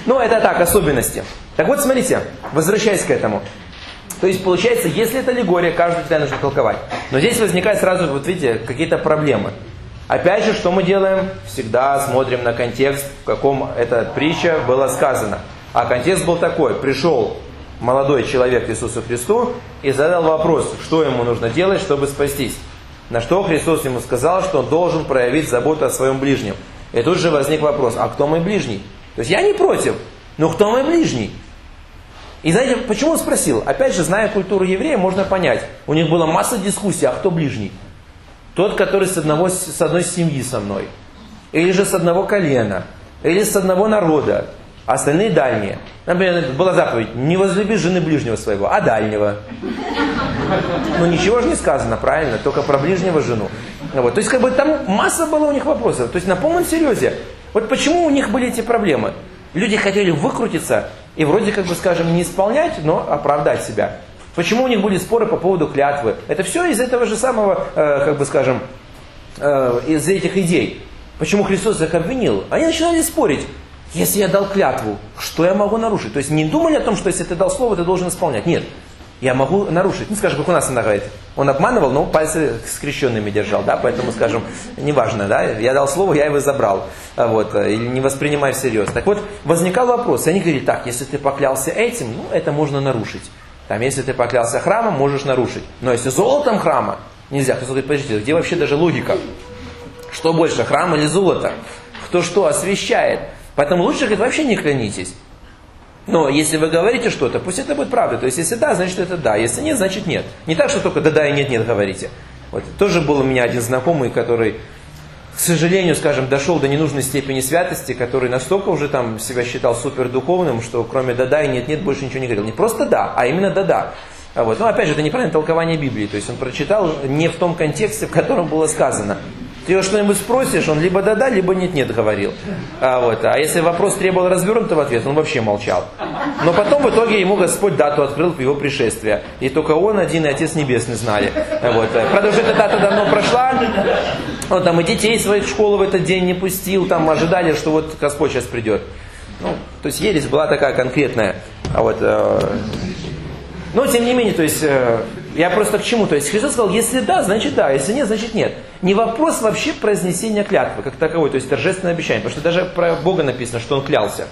A: Ну, это так, особенности. Так вот, смотрите, возвращаясь к этому. То есть, получается, если это аллегория, каждую деталь нужно толковать. Но здесь возникает сразу, вот видите, какие-то проблемы. Опять же, что мы делаем? Всегда смотрим на контекст, в каком эта притча была сказана. А контекст был такой. Пришел молодой человек Иисусу Христу и задал вопрос, что ему нужно делать, чтобы спастись. На что Христос ему сказал, что он должен проявить заботу о своем ближнем. И тут же возник вопрос, а кто мой ближний? То есть я не против, но кто мой ближний? И знаете, почему он спросил? Опять же, зная культуру еврея, можно понять. У них была масса дискуссий, а кто ближний? Тот, который с, одного, с одной семьи со мной. Или же с одного колена. Или с одного народа. А остальные дальние. Например, была заповедь, не возлюби жены ближнего своего, а дальнего. Ну ничего же не сказано, правильно? Только про ближнего жену. Вот. То есть как бы там масса была у них вопросов. То есть на полном серьезе. Вот почему у них были эти проблемы? Люди хотели выкрутиться и вроде как бы, скажем, не исполнять, но оправдать себя. Почему у них были споры по поводу клятвы? Это все из этого же самого, э, как бы скажем, э, из этих идей. Почему Христос их обвинил? Они начинали спорить. Если я дал клятву, что я могу нарушить? То есть не думали о том, что если ты дал слово, ты должен исполнять. Нет. Я могу нарушить. Ну, скажем, как у нас она говорит. Он обманывал, но пальцы скрещенными держал, да, поэтому, скажем, неважно, да, я дал слово, я его забрал, а вот, э, или не воспринимай всерьез. Так вот, возникал вопрос, они говорили, так, если ты поклялся этим, ну, это можно нарушить. Там, если ты поклялся храмом, можешь нарушить. Но если золотом храма, нельзя. Кто говорит, подождите, где вообще даже логика? Что больше, храм или золото? Кто что освещает? Поэтому лучше, говорит, вообще не клянитесь. Но если вы говорите что-то, пусть это будет правда. То есть, если да, значит это да. Если нет, значит нет. Не так, что только да-да и нет-нет говорите. Вот. Тоже был у меня один знакомый, который к сожалению, скажем, дошел до ненужной степени святости, который настолько уже там себя считал супердуховным, что кроме да-да и нет-нет больше ничего не говорил. Не просто да, а именно да-да. А вот. Но опять же, это неправильное толкование Библии. То есть он прочитал не в том контексте, в котором было сказано. Ты его что-нибудь спросишь, он либо да-да, либо нет-нет говорил. А, вот. а если вопрос требовал развернутого ответа, он вообще молчал. Но потом в итоге ему Господь дату открыл его пришествие. И только он один и Отец Небесный знали. Вот. Правда, уже эта дата давно прошла. Он там и детей своих в школу в этот день не пустил. Там ожидали, что вот Господь сейчас придет. Ну, то есть ересь была такая конкретная. А вот, э, но тем не менее, то есть э, я просто к чему? То есть Христос сказал, если да, значит да, если нет, значит нет. Не вопрос вообще произнесения клятвы, как таковой, то есть торжественное обещание. Потому что даже про Бога написано, что Он клялся.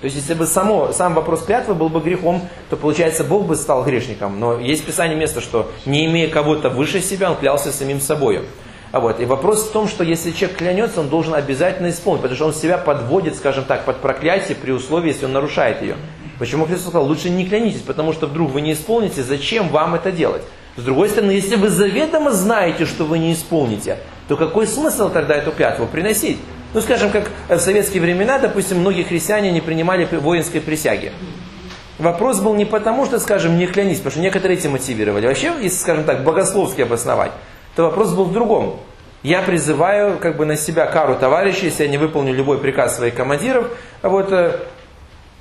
A: То есть, если бы само, сам вопрос клятвы был бы грехом, то, получается, Бог бы стал грешником. Но есть в Писании место, что не имея кого-то выше себя, он клялся самим собой. А вот, и вопрос в том, что если человек клянется, он должен обязательно исполнить, потому что он себя подводит, скажем так, под проклятие при условии, если он нарушает ее. Почему Христос сказал, лучше не клянитесь, потому что вдруг вы не исполните, зачем вам это делать? С другой стороны, если вы заведомо знаете, что вы не исполните, то какой смысл тогда эту клятву приносить? Ну, скажем, как в советские времена, допустим, многие христиане не принимали воинской присяги. Вопрос был не потому, что, скажем, не клянись, потому что некоторые этим мотивировали. Вообще, если, скажем так, богословски обосновать, то вопрос был в другом. Я призываю как бы на себя кару товарищей, если я не выполню любой приказ своих командиров, а вот э,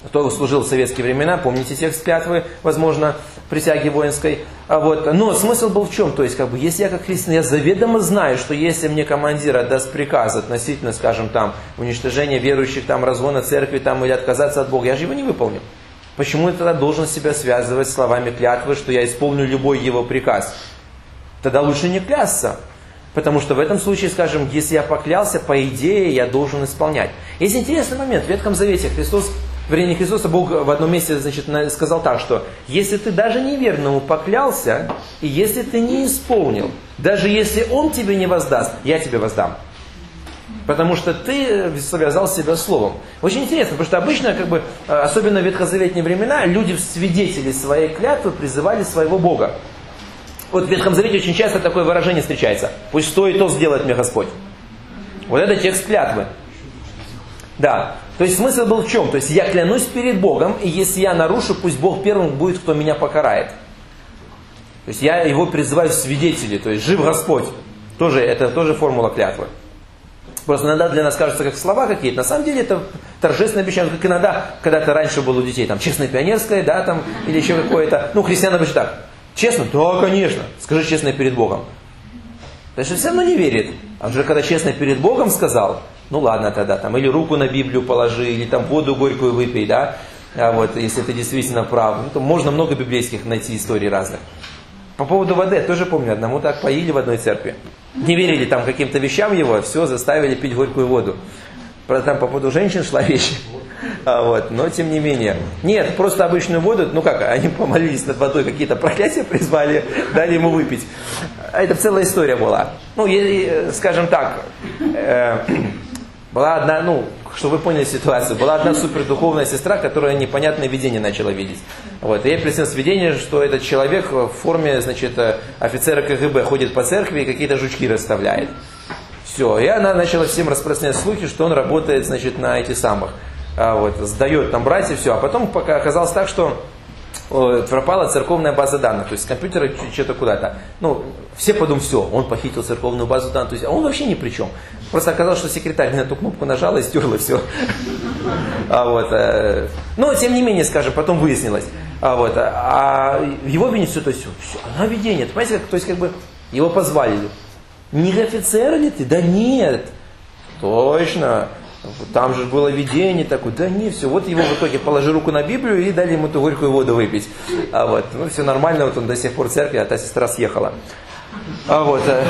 A: кто служил в советские времена, помните текст клятвы, возможно, присяги воинской. А вот, но смысл был в чем? То есть, как бы, если я как христианин, я заведомо знаю, что если мне командир отдаст приказ относительно, скажем, там, уничтожения верующих, там, разгона церкви, там, или отказаться от Бога, я же его не выполню. Почему я тогда должен себя связывать словами клятвы, что я исполню любой его приказ? Тогда лучше не клясться. Потому что в этом случае, скажем, если я поклялся, по идее, я должен исполнять. Есть интересный момент. В Ветхом Завете Христос Вернее, Христоса Бог в одном месте значит, сказал так, что если ты даже неверному поклялся, и если ты не исполнил, даже если он тебе не воздаст, я тебе воздам. Потому что ты связал себя словом. Очень интересно, потому что обычно, как бы, э, особенно в ветхозаветные времена, люди в свидетели своей клятвы призывали своего Бога. Вот в Ветхом Завете очень часто такое выражение встречается. Пусть то и то сделает мне Господь. Вот это текст клятвы. Да. То есть смысл был в чем? То есть я клянусь перед Богом, и если я нарушу, пусть Бог первым будет, кто меня покарает. То есть я его призываю в свидетели, то есть жив Господь. Тоже, это тоже формула клятвы. Просто иногда для нас кажется, как слова какие-то. На самом деле это торжественное обещание. Как иногда, когда-то раньше было у детей, там, честное пионерское, да, там, или еще какое-то. Ну, христиан обычно так. Честно? Да, конечно. Скажи честно перед Богом. Потому что все равно не верит. А уже когда честно перед Богом сказал, ну ладно тогда, там, или руку на Библию положи, или там воду горькую выпей, да, а вот, если ты действительно прав. Ну, то можно много библейских найти историй разных. По поводу воды, я тоже помню, одному так поили в одной церкви. Не верили там каким-то вещам его, все, заставили пить горькую воду. Правда, там по поводу женщин шла вещь. А вот, но тем не менее. Нет, просто обычную воду, ну как, они помолились над водой, какие-то проклятия призвали, дали ему выпить. Это целая история была. Ну, скажем так, э, была одна, ну, чтобы вы поняли ситуацию, была одна супердуховная сестра, которая непонятное видение начала видеть. Вот. И ей приснилось видение, что этот человек в форме, значит, офицера КГБ ходит по церкви и какие-то жучки расставляет. Все. И она начала всем распространять слухи, что он работает, значит, на этих самых. А вот, сдает там братьев, все. А потом пока оказалось так, что пропала церковная база данных, то есть с компьютера что-то куда-то. Ну, все подумают, все, он похитил церковную базу данных, то есть, а он вообще ни при чем. Просто оказалось, что секретарь на эту кнопку нажала и стерла все. А вот, э, но, тем не менее, скажем, потом выяснилось. А, вот, а его вине все, то есть, все, она видение. Понимаете, как, то есть, как бы, его позвали. Не офицер ли ты? Да нет. Точно. Там же было видение такое, да не, все, вот его в итоге положи руку на Библию и дали ему эту горькую воду выпить. А вот, ну все нормально, вот он до сих пор в церкви, а та сестра съехала. А вот, э,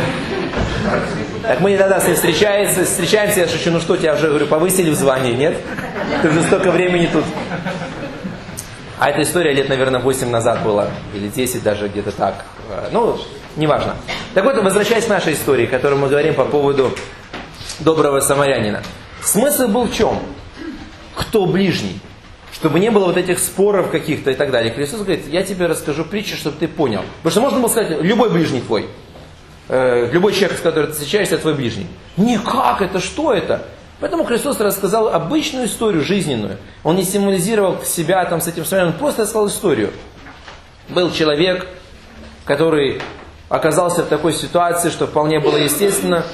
A: так мы иногда с ним встречаемся, встречаемся, я шучу, ну что, тебя уже, говорю, повысили в звании, нет? Ты уже столько времени тут. А эта история лет, наверное, 8 назад была, или 10 даже где-то так. Э, ну, неважно. Так вот, возвращаясь к нашей истории, которую мы говорим по поводу доброго самарянина. Смысл был в чем? Кто ближний? Чтобы не было вот этих споров каких-то и так далее. Христос говорит, я тебе расскажу притчу, чтобы ты понял. Потому что можно было сказать, любой ближний твой. Э, любой человек, с которым ты встречаешься, твой ближний. Никак, это что это? Поэтому Христос рассказал обычную историю жизненную. Он не символизировал себя там с этим самим, он просто рассказал историю. Был человек, который оказался в такой ситуации, что вполне было естественно,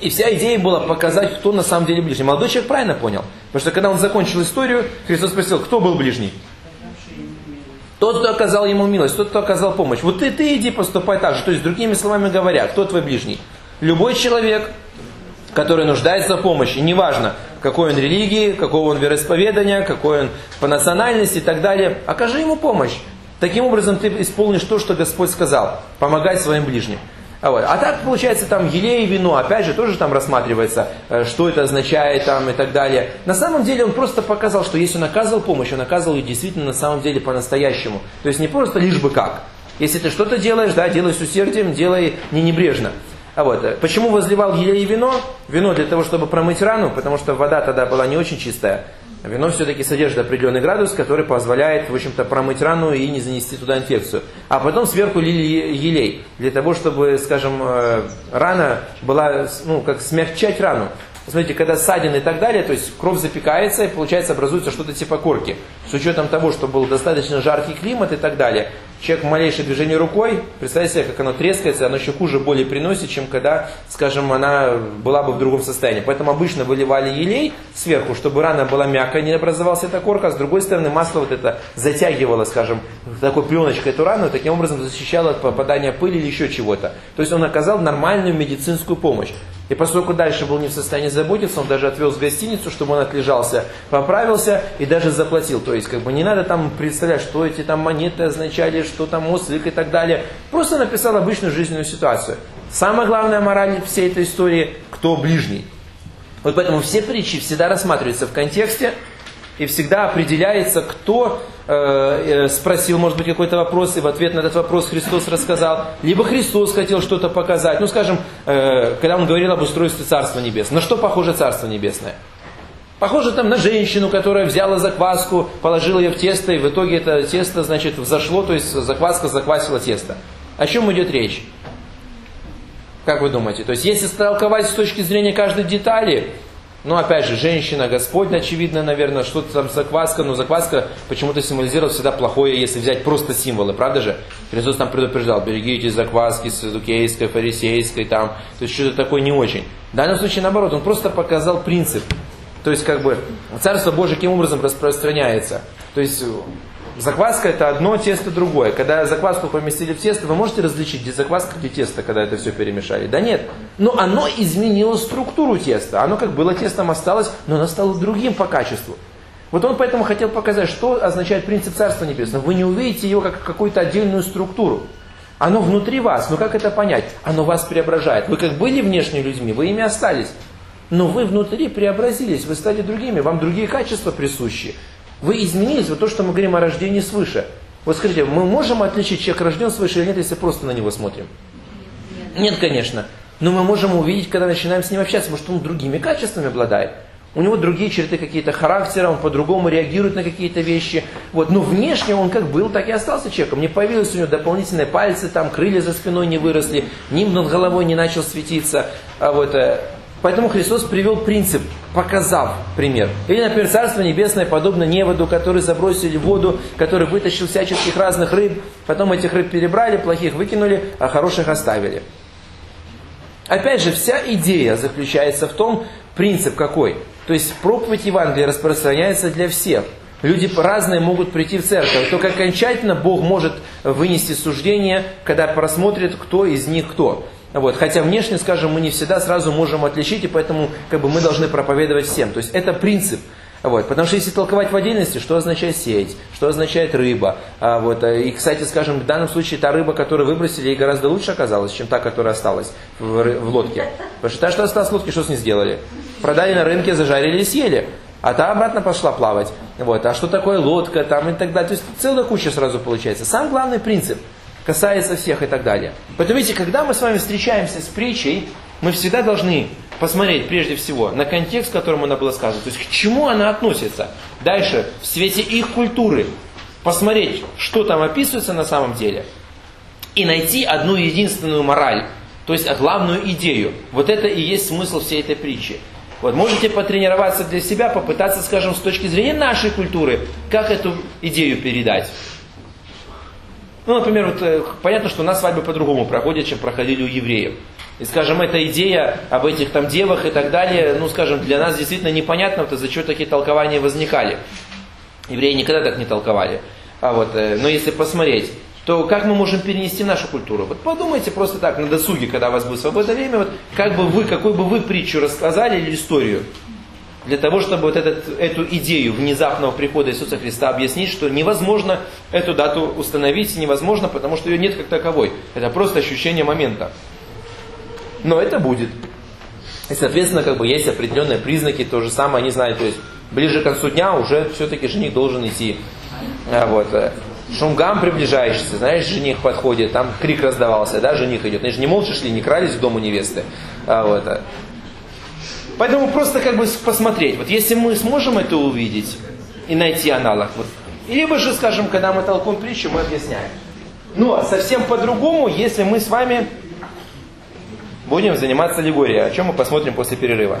A: и вся идея была показать, кто на самом деле ближний. Молодой человек правильно понял. Потому что когда он закончил историю, Христос спросил, кто был ближний? Тот, кто оказал ему милость, тот, кто оказал помощь. Вот ты, ты иди поступай так же. То есть, другими словами говоря, кто твой ближний? Любой человек, который нуждается в помощи, неважно, какой он религии, какого он вероисповедания, какой он по национальности и так далее, окажи ему помощь. Таким образом ты исполнишь то, что Господь сказал, помогать своим ближним. А, вот. а так, получается, там елей и вино, опять же, тоже там рассматривается, э, что это означает там и так далее. На самом деле он просто показал, что если он оказывал помощь, он оказывал ее действительно на самом деле по-настоящему. То есть не просто лишь бы как. Если ты что-то делаешь, да, делай с усердием, делай не небрежно. А вот, э, почему возливал елей и вино? Вино для того, чтобы промыть рану, потому что вода тогда была не очень чистая. Вино все-таки содержит определенный градус, который позволяет, в общем-то, промыть рану и не занести туда инфекцию. А потом сверху лили елей, для того, чтобы, скажем, э, рана была, ну, как смягчать рану. Смотрите, когда ссадины и так далее, то есть кровь запекается и получается образуется что-то типа корки. С учетом того, что был достаточно жаркий климат и так далее, человек малейшее движение рукой, представьте себе, как оно трескается, оно еще хуже боли приносит, чем когда, скажем, она была бы в другом состоянии. Поэтому обычно выливали елей сверху, чтобы рана была мягкая, не образовалась эта корка, а с другой стороны масло вот это затягивало, скажем, такой пленочкой эту рану, таким образом защищало от попадания пыли или еще чего-то. То есть он оказал нормальную медицинскую помощь. И поскольку дальше был не в состоянии заботиться, он даже отвез в гостиницу, чтобы он отлежался, поправился и даже заплатил. То есть, как бы не надо там представлять, что эти там монеты означали, что там ослик и так далее. Просто написал обычную жизненную ситуацию. Самая главная мораль всей этой истории – кто ближний. Вот поэтому все притчи всегда рассматриваются в контексте и всегда определяется, кто э, э, спросил, может быть, какой-то вопрос, и в ответ на этот вопрос Христос рассказал, либо Христос хотел что-то показать. Ну, скажем, э, когда он говорил об устройстве Царства Небесного. На что похоже Царство Небесное? Похоже там на женщину, которая взяла закваску, положила ее в тесто, и в итоге это тесто, значит, взошло, то есть закваска заквасила тесто. О чем идет речь? Как вы думаете? То есть, если толковать с точки зрения каждой детали, ну, опять же, женщина, Господь, очевидно, наверное, что-то там закваска, но закваска почему-то символизирует всегда плохое, если взять просто символы, правда же? Христос там предупреждал, берегите закваски садукейской, фарисейской, там, то есть что-то такое не очень. В данном случае, наоборот, он просто показал принцип. То есть, как бы, Царство Божие каким образом распространяется? То есть, закваска это одно, тесто другое. Когда закваску поместили в тесто, вы можете различить, где закваска, где тесто, когда это все перемешали? Да нет. Но оно изменило структуру теста. Оно как было тестом осталось, но оно стало другим по качеству. Вот он поэтому хотел показать, что означает принцип Царства Небесного. Вы не увидите его как какую-то отдельную структуру. Оно внутри вас, но как это понять? Оно вас преображает. Вы как были внешними людьми, вы ими остались. Но вы внутри преобразились, вы стали другими, вам другие качества присущи. Вы изменились, вот то, что мы говорим о рождении свыше. Вот скажите, мы можем отличить, человек рожден свыше или нет, если просто на него смотрим? Нет, нет конечно. Но мы можем увидеть, когда начинаем с ним общаться, что он другими качествами обладает. У него другие черты какие-то характера, он по-другому реагирует на какие-то вещи. Вот. Но внешне он как был, так и остался человеком. Не появилось у него дополнительные пальцы, там крылья за спиной не выросли, нимб над головой не начал светиться. А вот, э, Поэтому Христос привел принцип, показав пример. Или, например, Царство Небесное подобно неводу, который забросили в воду, который вытащил всяческих разных рыб, потом этих рыб перебрали, плохих выкинули, а хороших оставили. Опять же, вся идея заключается в том, принцип какой. То есть проповедь Евангелия распространяется для всех. Люди разные могут прийти в церковь. Только окончательно Бог может вынести суждение, когда просмотрит, кто из них кто. Вот. Хотя внешне, скажем, мы не всегда сразу можем отличить, и поэтому как бы, мы должны проповедовать всем. То есть это принцип. Вот. Потому что если толковать в отдельности, что означает сеть, что означает рыба. А, вот. И, кстати, скажем, в данном случае та рыба, которую выбросили, ей гораздо лучше оказалась, чем та, которая осталась в, в лодке. Потому что та, что осталась в лодке, что с ней сделали? Продали на рынке, зажарили и съели. А та обратно пошла плавать. Вот. А что такое лодка там и так далее. То есть целая куча сразу получается. Сам главный принцип – касается всех и так далее. Поэтому видите, когда мы с вами встречаемся с притчей, мы всегда должны посмотреть прежде всего на контекст, в котором она была сказана, то есть к чему она относится. Дальше, в свете их культуры, посмотреть, что там описывается на самом деле, и найти одну единственную мораль, то есть главную идею. Вот это и есть смысл всей этой притчи. Вот можете потренироваться для себя, попытаться, скажем, с точки зрения нашей культуры, как эту идею передать. Ну, например, вот, э, понятно, что у нас свадьбы по-другому проходят, чем проходили у евреев. И, скажем, эта идея об этих там девах и так далее, ну, скажем, для нас действительно непонятно, вот из-за чего такие толкования возникали. Евреи никогда так не толковали. А вот, э, но если посмотреть, то как мы можем перенести нашу культуру? Вот подумайте просто так на досуге, когда у вас будет свободное время, вот как бы вы, какую бы вы притчу рассказали или историю, для того, чтобы вот этот, эту идею внезапного прихода Иисуса Христа объяснить, что невозможно эту дату установить, невозможно, потому что ее нет как таковой. Это просто ощущение момента. Но это будет. И, соответственно, как бы есть определенные признаки, то же самое, они знают, то есть ближе к концу дня уже все-таки жених должен идти. А, вот. Э, шумгам приближаешься, знаешь, жених подходит, там крик раздавался, да, жених идет. Они же не молча шли, не крались в дому невесты. А, вот. Поэтому просто как бы посмотреть, вот если мы сможем это увидеть и найти аналог, вот, либо же, скажем, когда мы толкуем притчу, мы объясняем. Но совсем по-другому, если мы с вами будем заниматься аллегорией, о чем мы посмотрим после перерыва.